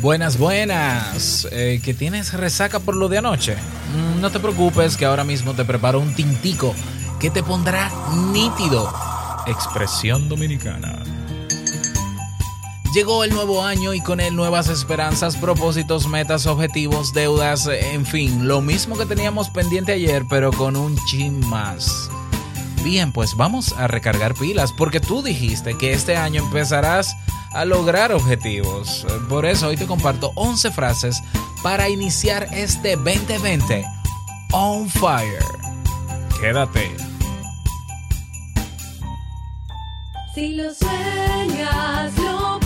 Buenas, buenas. Eh, ¿Que tienes resaca por lo de anoche? Mm, no te preocupes que ahora mismo te preparo un tintico que te pondrá nítido. Expresión dominicana. Llegó el nuevo año y con él nuevas esperanzas, propósitos, metas, objetivos, deudas, en fin, lo mismo que teníamos pendiente ayer, pero con un chin más. Bien, pues vamos a recargar pilas, porque tú dijiste que este año empezarás a lograr objetivos. Por eso hoy te comparto 11 frases para iniciar este 2020 on fire. Quédate. Si lo sueñas, lo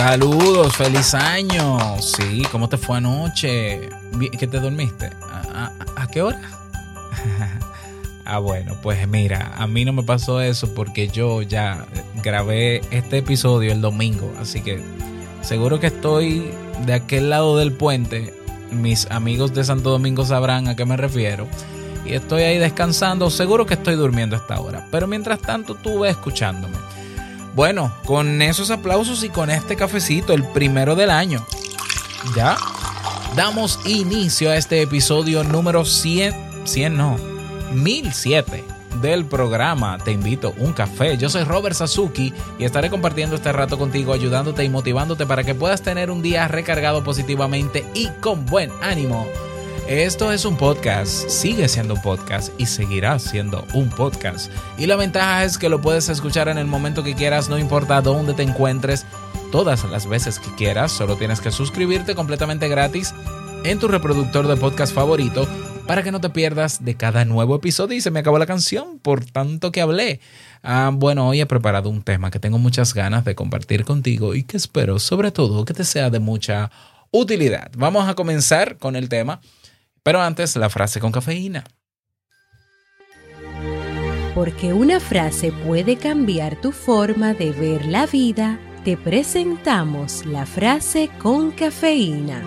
Saludos, feliz año. Sí, ¿cómo te fue anoche? ¿Qué te dormiste? ¿A, qué hora? ah, bueno, pues mira, a mí no me pasó eso porque yo ya grabé este episodio el domingo, así que seguro que estoy de aquel lado del puente. Mis amigos de Santo Domingo sabrán a qué me refiero. Y estoy ahí descansando, seguro que estoy durmiendo a esta hora. Pero mientras tanto, tú ves escuchándome. Bueno, con esos aplausos y con este cafecito, el primero del año, ya damos inicio a este episodio número 100, 100 no, 1007 del programa Te invito un café. Yo soy Robert Sasuki y estaré compartiendo este rato contigo, ayudándote y motivándote para que puedas tener un día recargado positivamente y con buen ánimo. Esto es un podcast, sigue siendo un podcast y seguirá siendo un podcast. Y la ventaja es que lo puedes escuchar en el momento que quieras, no importa dónde te encuentres, todas las veces que quieras, solo tienes que suscribirte completamente gratis en tu reproductor de podcast favorito para que no te pierdas de cada nuevo episodio. Y se me acabó la canción por tanto que hablé. Ah, bueno, hoy he preparado un tema que tengo muchas ganas de compartir contigo y que espero sobre todo que te sea de mucha utilidad. Vamos a comenzar con el tema. Pero antes, la frase con cafeína. Porque una frase puede cambiar tu forma de ver la vida, te presentamos la frase con cafeína.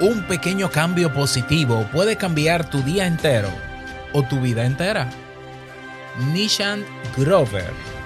Un pequeño cambio positivo puede cambiar tu día entero o tu vida entera. Nishant Grover.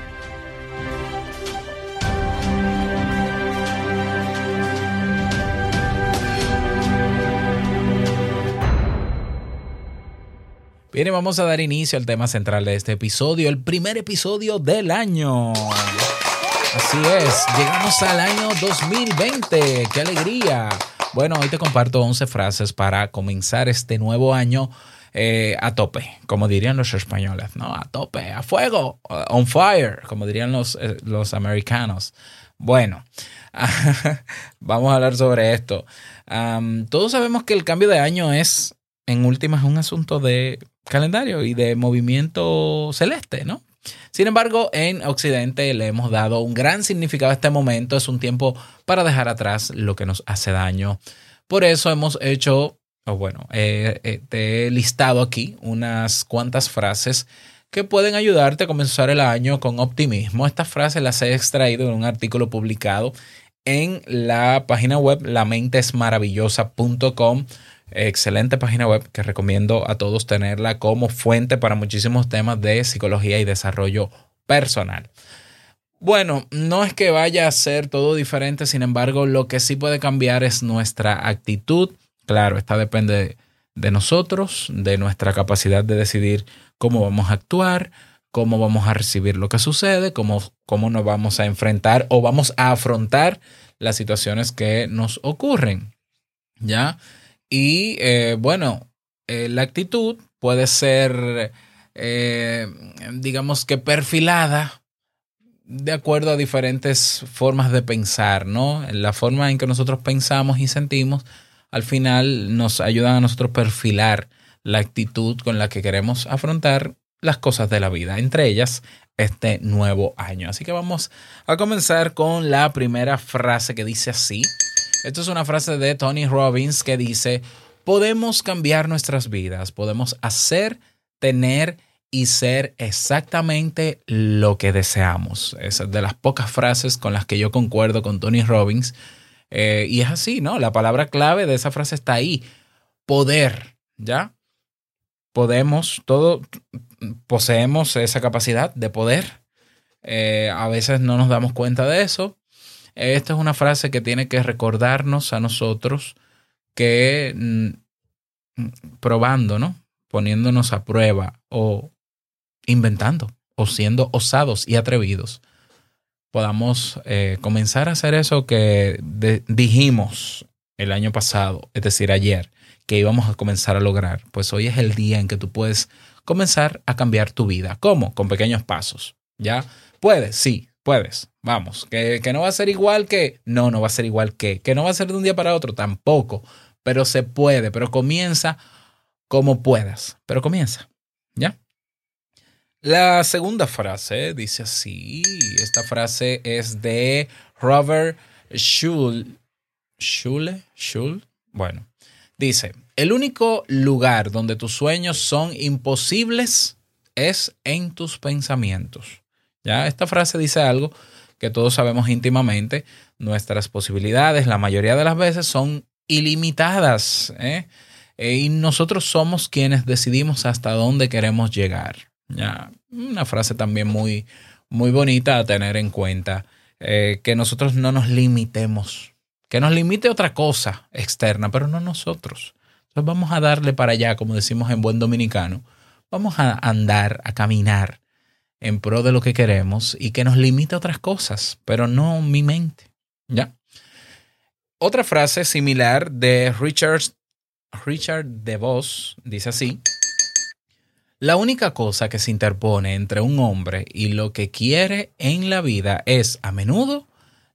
Vamos a dar inicio al tema central de este episodio, el primer episodio del año. Así es, llegamos al año 2020. ¡Qué alegría! Bueno, hoy te comparto 11 frases para comenzar este nuevo año eh, a tope, como dirían los españoles, ¿no? A tope, a fuego, uh, on fire, como dirían los, eh, los americanos. Bueno, vamos a hablar sobre esto. Todos sabemos que el cambio de año es, en últimas, un asunto de calendario y de movimiento celeste, ¿no? Sin embargo, en Occidente le hemos dado un gran significado a este momento. Es un tiempo para dejar atrás lo que nos hace daño. Por eso hemos hecho, o bueno, eh, eh, te he listado aquí unas cuantas frases que pueden ayudarte a comenzar el año con optimismo. Estas frases las he extraído de un artículo publicado en la página web lamentesmaravillosa.com. Excelente página web que recomiendo a todos tenerla como fuente para muchísimos temas de psicología y desarrollo personal. Bueno, no es que vaya a ser todo diferente, sin embargo, lo que sí puede cambiar es nuestra actitud. Claro, esta depende de nosotros, de nuestra capacidad de decidir cómo vamos a actuar, cómo vamos a recibir lo que sucede, cómo, cómo nos vamos a enfrentar o vamos a afrontar las situaciones que nos ocurren. ¿Ya? Y eh, bueno, eh, la actitud puede ser, eh, digamos que perfilada de acuerdo a diferentes formas de pensar, ¿no? La forma en que nosotros pensamos y sentimos, al final nos ayudan a nosotros perfilar la actitud con la que queremos afrontar las cosas de la vida, entre ellas este nuevo año. Así que vamos a comenzar con la primera frase que dice así. Esto es una frase de Tony Robbins que dice, podemos cambiar nuestras vidas, podemos hacer, tener y ser exactamente lo que deseamos. Es de las pocas frases con las que yo concuerdo con Tony Robbins. Eh, y es así, ¿no? La palabra clave de esa frase está ahí. Poder, ¿ya? Podemos, todo, poseemos esa capacidad de poder. Eh, a veces no nos damos cuenta de eso. Esta es una frase que tiene que recordarnos a nosotros que mm, probando, ¿no? Poniéndonos a prueba o inventando o siendo osados y atrevidos, podamos eh, comenzar a hacer eso que dijimos el año pasado, es decir, ayer, que íbamos a comenzar a lograr. Pues hoy es el día en que tú puedes comenzar a cambiar tu vida. ¿Cómo? Con pequeños pasos. ¿Ya? ¿Puedes? Sí, puedes. Vamos. ¿Que, que no va a ser igual que... No, no va a ser igual que... Que no va a ser de un día para otro tampoco. Pero se puede. Pero comienza como puedas. Pero comienza. ¿Ya? La segunda frase dice así. Esta frase es de Robert Schule. ¿Schule? ¿Schule? Bueno, dice, el único lugar donde tus sueños son imposibles es en tus pensamientos. Ya, esta frase dice algo que todos sabemos íntimamente. Nuestras posibilidades, la mayoría de las veces, son ilimitadas. ¿eh? Eh, y nosotros somos quienes decidimos hasta dónde queremos llegar. Ya, una frase también muy, muy bonita a tener en cuenta. eh, que nosotros no nos limitemos. Que nos limite otra cosa externa, pero no nosotros. Entonces vamos a darle para allá, como decimos en buen dominicano. Vamos a andar, a caminar en pro de lo que queremos y que nos limite otras cosas, pero no mi mente. ¿Ya? Otra frase similar de Richard, Richard DeVos dice así. La única cosa que se interpone entre un hombre y lo que quiere en la vida es, a menudo,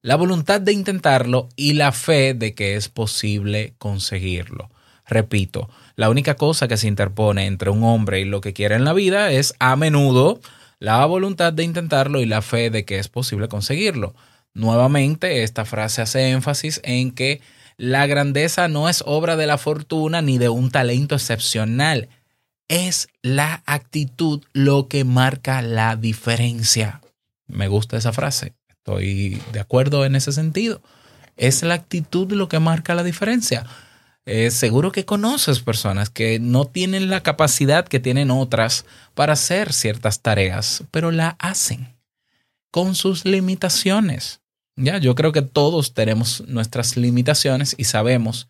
la voluntad de intentarlo y la fe de que es posible conseguirlo. Repito, la única cosa que se interpone entre un hombre y lo que quiere en la vida es, a menudo, la voluntad de intentarlo y la fe de que es posible conseguirlo. Nuevamente, esta frase hace énfasis en que la grandeza no es obra de la fortuna ni de un talento excepcional, es la actitud lo que marca la diferencia. Me gusta esa frase. Estoy de acuerdo en ese sentido. Es la actitud lo que marca la diferencia. Eh, seguro que conoces personas que no tienen la capacidad que tienen otras para hacer ciertas tareas, pero la hacen con sus limitaciones. Ya, yo creo que todos tenemos nuestras limitaciones y sabemos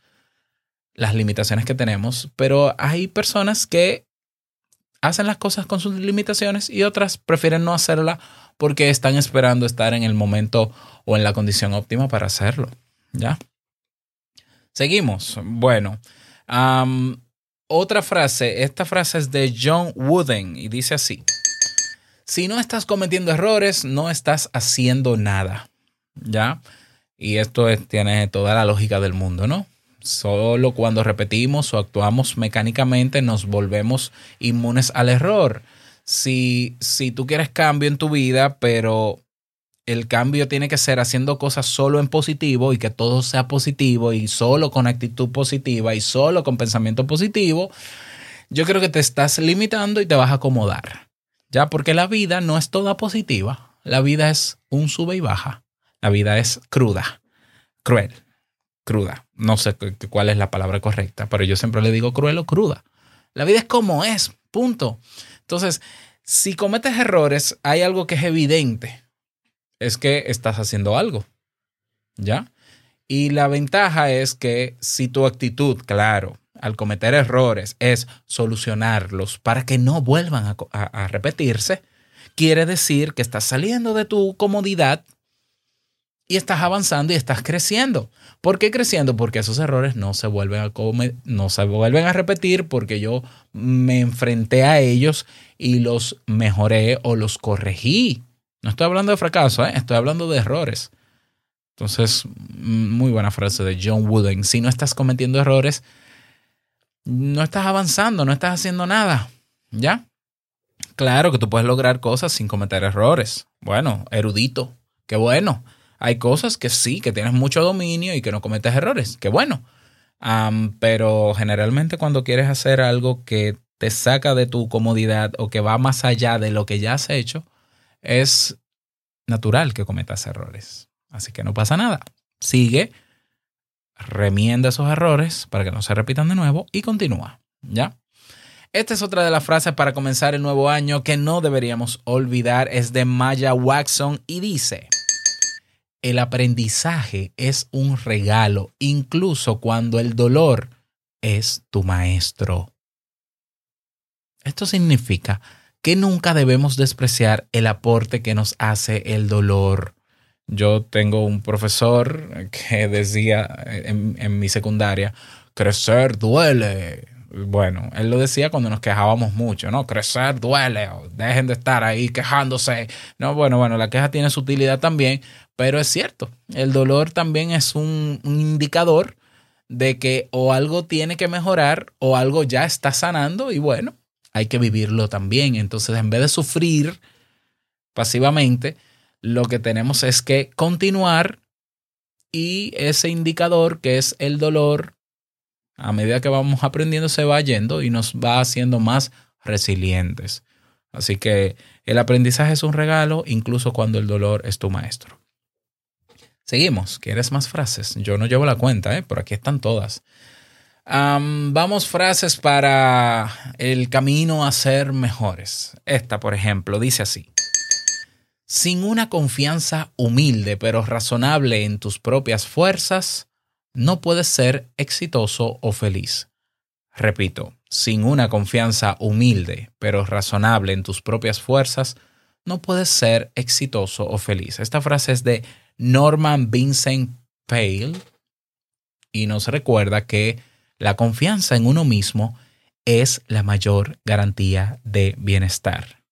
las limitaciones que tenemos, pero hay personas que hacen las cosas con sus limitaciones y otras prefieren no hacerla porque están esperando estar en el momento o en la condición óptima para hacerlo. ¿Ya? Seguimos. Bueno, otra frase. Esta frase es de John Wooden y dice así. Si no estás cometiendo errores, no estás haciendo nada. ¿Ya? Y esto es- tiene toda la lógica del mundo, ¿no? Solo cuando repetimos o actuamos mecánicamente nos volvemos inmunes al error. Si, si tú quieres cambio en tu vida, pero el cambio tiene que ser haciendo cosas solo en positivo y que todo sea positivo y solo con actitud positiva y solo con pensamiento positivo, yo creo que te estás limitando y te vas a acomodar. Ya, porque la vida no es toda positiva. La vida es un sube y baja. La vida es cruda, cruel, cruda. No sé cu- cuál es la palabra correcta, pero yo siempre le digo cruel o cruda. La vida es como es, punto. Entonces, si cometes errores, hay algo que es evidente. Es que estás haciendo algo. ¿Ya? Y la ventaja es que si tu actitud, claro, al cometer errores es solucionarlos para que no vuelvan a, repetirse, quiere decir que estás saliendo de tu comodidad y estás avanzando y estás creciendo. ¿Por qué creciendo? Porque esos errores no se vuelven a repetir porque yo me enfrenté a ellos y los mejoré o los corregí. No estoy hablando de fracaso, ¿eh? estoy hablando de errores. Entonces, mm, muy buena frase de John Wooden. Si no estás cometiendo errores, no estás avanzando, no estás haciendo nada. ¿Ya? Claro que tú puedes lograr cosas sin cometer errores. Bueno, erudito, qué bueno. Hay cosas que sí, que tienes mucho dominio y que no cometes errores, qué bueno. Pero generalmente cuando quieres hacer algo que te saca de tu comodidad o que va más allá de lo que ya has hecho, es natural que cometas errores. Así que no pasa nada. Sigue, remienda esos errores para que no se repitan de nuevo y continúa. ¿Ya? Esta es otra de las frases para comenzar el nuevo año que no deberíamos olvidar. Es de Maya Watson y dice, el aprendizaje es un regalo, incluso cuando el dolor es tu maestro. Esto significa que nunca debemos despreciar el aporte que nos hace el dolor. Yo tengo un profesor que decía en, mi secundaria, crecer duele. Bueno, él lo decía cuando nos quejábamos mucho, ¿no? Crecer duele, dejen de estar ahí quejándose. No, bueno, bueno, la queja tiene su utilidad también, pero es cierto, el dolor también es un indicador de que o algo tiene que mejorar o algo ya está sanando y bueno, hay que vivirlo también. Entonces, en vez de sufrir pasivamente, lo que tenemos es que continuar y ese indicador que es el dolor, a medida que vamos aprendiendo, se va yendo y nos va haciendo más resilientes. Así que el aprendizaje es un regalo, incluso cuando el dolor es tu maestro. Seguimos. ¿Quieres más frases? Yo no llevo la cuenta, ¿eh? por aquí están todas. Am, vamos frases para el camino a ser mejores. Esta, por ejemplo, dice así. Sin una confianza humilde pero razonable en tus propias fuerzas, no puedes ser exitoso o feliz. Repito, sin una confianza humilde pero razonable en tus propias fuerzas, no puedes ser exitoso o feliz. Esta frase es de Norman Vincent Peale y nos recuerda que la confianza en uno mismo es la mayor garantía de bienestar.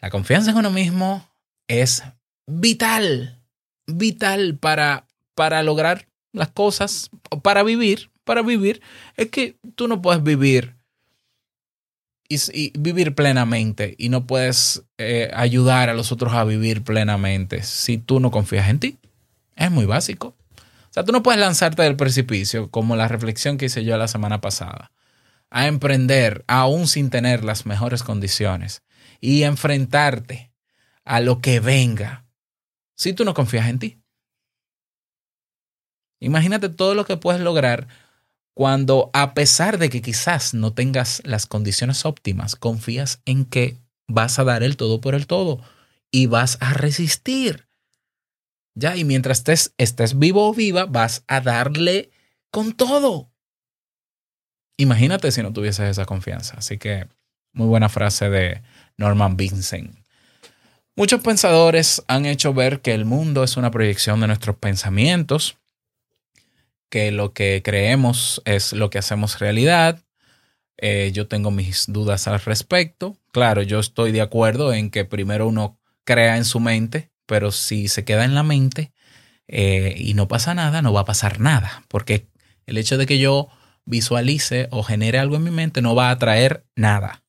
La confianza en uno mismo es vital, vital para, para lograr las cosas, para vivir, para vivir. Es que tú no puedes vivir y, y vivir plenamente y no puedes eh, ayudar a los otros a vivir plenamente si tú no confías en ti. Es muy básico. O sea, tú no puedes lanzarte del precipicio, como la reflexión que hice yo la semana pasada, a emprender aún sin tener las mejores condiciones y enfrentarte a lo que venga si tú no confías en ti. Imagínate todo lo que puedes lograr cuando a pesar de que quizás no tengas las condiciones óptimas, confías en que vas a dar el todo por el todo y vas a resistir. Ya, y mientras estés, estés vivo o viva, vas a darle con todo. Imagínate si no tuvieses esa confianza. Así que muy buena frase de Norman Vincent. Muchos pensadores han hecho ver que el mundo es una proyección de nuestros pensamientos, que lo que creemos es lo que hacemos realidad. Eh, yo tengo mis dudas al respecto. Claro, yo estoy de acuerdo en que primero uno crea en su mente, pero si se queda en la mente eh, y no pasa nada, no va a pasar nada, porque el hecho de que yo visualice o genere algo en mi mente no va a atraer nada.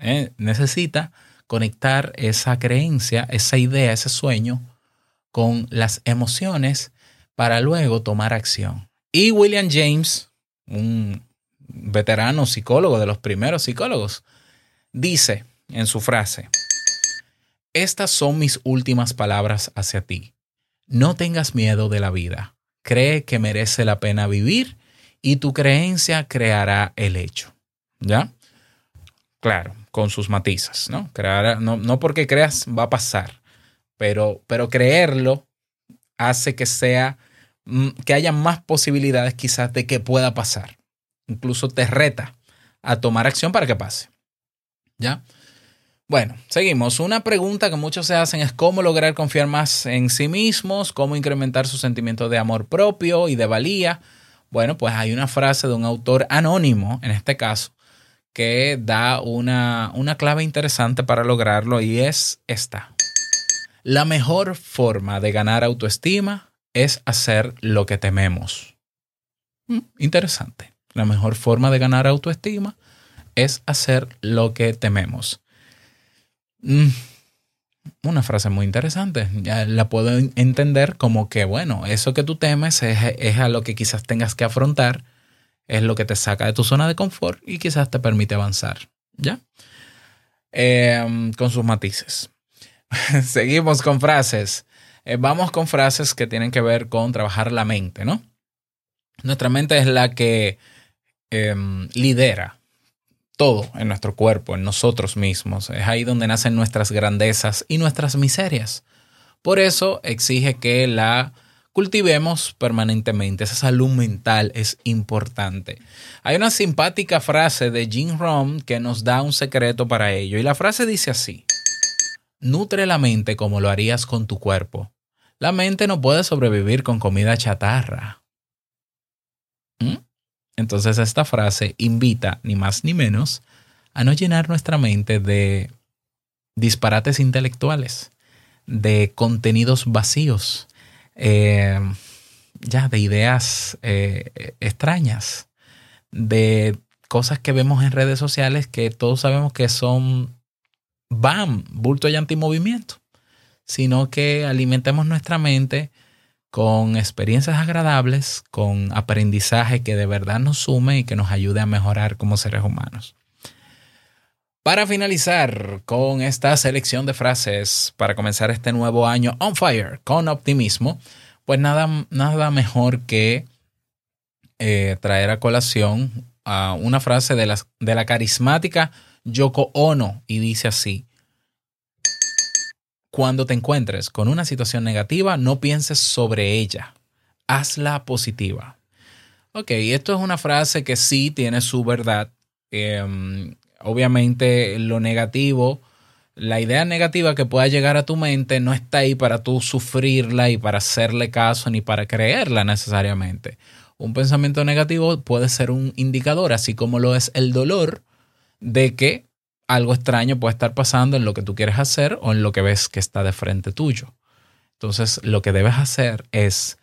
¿eh? Necesita conectar esa creencia, esa idea, ese sueño con las emociones para luego tomar acción. Y William James, un veterano psicólogo de los primeros psicólogos, dice en su frase, estas son mis últimas palabras hacia ti. No tengas miedo de la vida. Cree que merece la pena vivir y tu creencia creará el hecho. ¿Ya? Claro, con sus matizas, ¿no? Creará, no, no porque creas va a pasar, pero, pero creerlo hace que sea, mm, que haya más posibilidades quizás de que pueda pasar. Incluso te reta a tomar acción para que pase. ¿Ya? Bueno, seguimos. Una pregunta que muchos se hacen es cómo lograr confiar más en sí mismos, cómo incrementar su sentimiento de amor propio y de valía. Bueno, pues hay una frase de un autor anónimo, en este caso, que da una, una clave interesante para lograrlo y es esta. La mejor forma de ganar autoestima es hacer lo que tememos. Mm, interesante. La mejor forma de ganar autoestima es hacer lo que tememos. Mm, una frase muy interesante. Ya la puedo en- entender como que, bueno, eso que tú temes es, es a lo que quizás tengas que afrontar, es lo que te saca de tu zona de confort y quizás te permite avanzar. ¿Ya? Em, con sus matices. Seguimos con frases. Eh, vamos con frases que tienen que ver con trabajar la mente, ¿no? Nuestra mente es la que em, lidera todo en nuestro cuerpo, en nosotros mismos. Es ahí donde nacen nuestras grandezas y nuestras miserias. Por eso exige que la cultivemos permanentemente. Esa salud mental es importante. Hay una simpática frase de Jim Rohn que nos da un secreto para ello. Y la frase dice así. Nutre la mente como lo harías con tu cuerpo. La mente no puede sobrevivir con comida chatarra. ¿Mm? Entonces esta frase invita, ni más ni menos, a no llenar nuestra mente de disparates intelectuales, de contenidos vacíos, eh, ya de ideas eh, extrañas, de cosas que vemos en redes sociales que todos sabemos que son BAM, bulto y antimovimiento, sino que alimentemos nuestra mente con experiencias agradables, con aprendizaje que de verdad nos sume y que nos ayude a mejorar como seres humanos. Para finalizar con esta selección de frases para comenzar este nuevo año on fire con optimismo, pues nada, nada mejor que eh, traer a colación una frase de, las, de la carismática Yoko Ono y dice así, cuando te encuentres con una situación negativa, no pienses sobre ella, hazla positiva. Ok, esto es una frase que sí tiene su verdad. Eh, obviamente lo negativo, la idea negativa que pueda llegar a tu mente no está ahí para tú sufrirla y para hacerle caso ni para creerla necesariamente. Un pensamiento negativo puede ser un indicador, así como lo es el dolor, de que algo extraño puede estar pasando en lo que tú quieres hacer o en lo que ves que está de frente tuyo. Entonces, lo que debes hacer es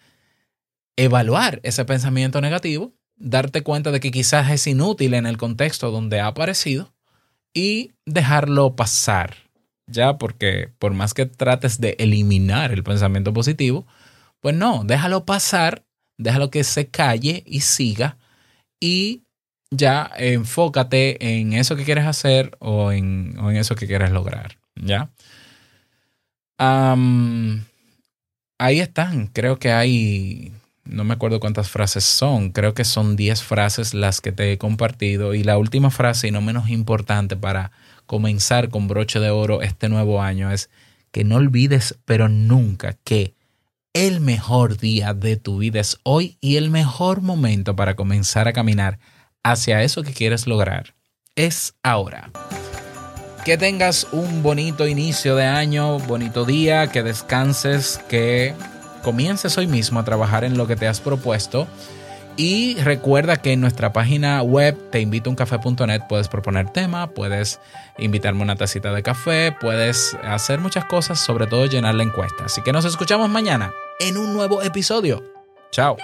evaluar ese pensamiento negativo, darte cuenta de que quizás es inútil en el contexto donde ha aparecido y dejarlo pasar. Ya, porque por más que trates de eliminar el pensamiento positivo, pues no, déjalo pasar, déjalo que se calle y siga y ya enfócate en eso que quieres hacer o en, o en eso que quieres lograr. ¿Ya? Ahí están. Creo que hay, no me acuerdo cuántas frases son. Creo que son 10 frases las que te he compartido. Y la última frase, y no menos importante para comenzar con broche de oro este nuevo año, es que no olvides, pero nunca, que el mejor día de tu vida es hoy y el mejor momento para comenzar a caminar hacia eso que quieres lograr es ahora. Que tengas un bonito inicio de año, bonito día, que descanses, que comiences hoy mismo a trabajar en lo que te has propuesto. Y recuerda que en nuestra página web te invito puedes proponer tema, puedes invitarme una tacita de café, puedes hacer muchas cosas, sobre todo llenar la encuesta. Así que nos escuchamos mañana en un nuevo episodio. Chao.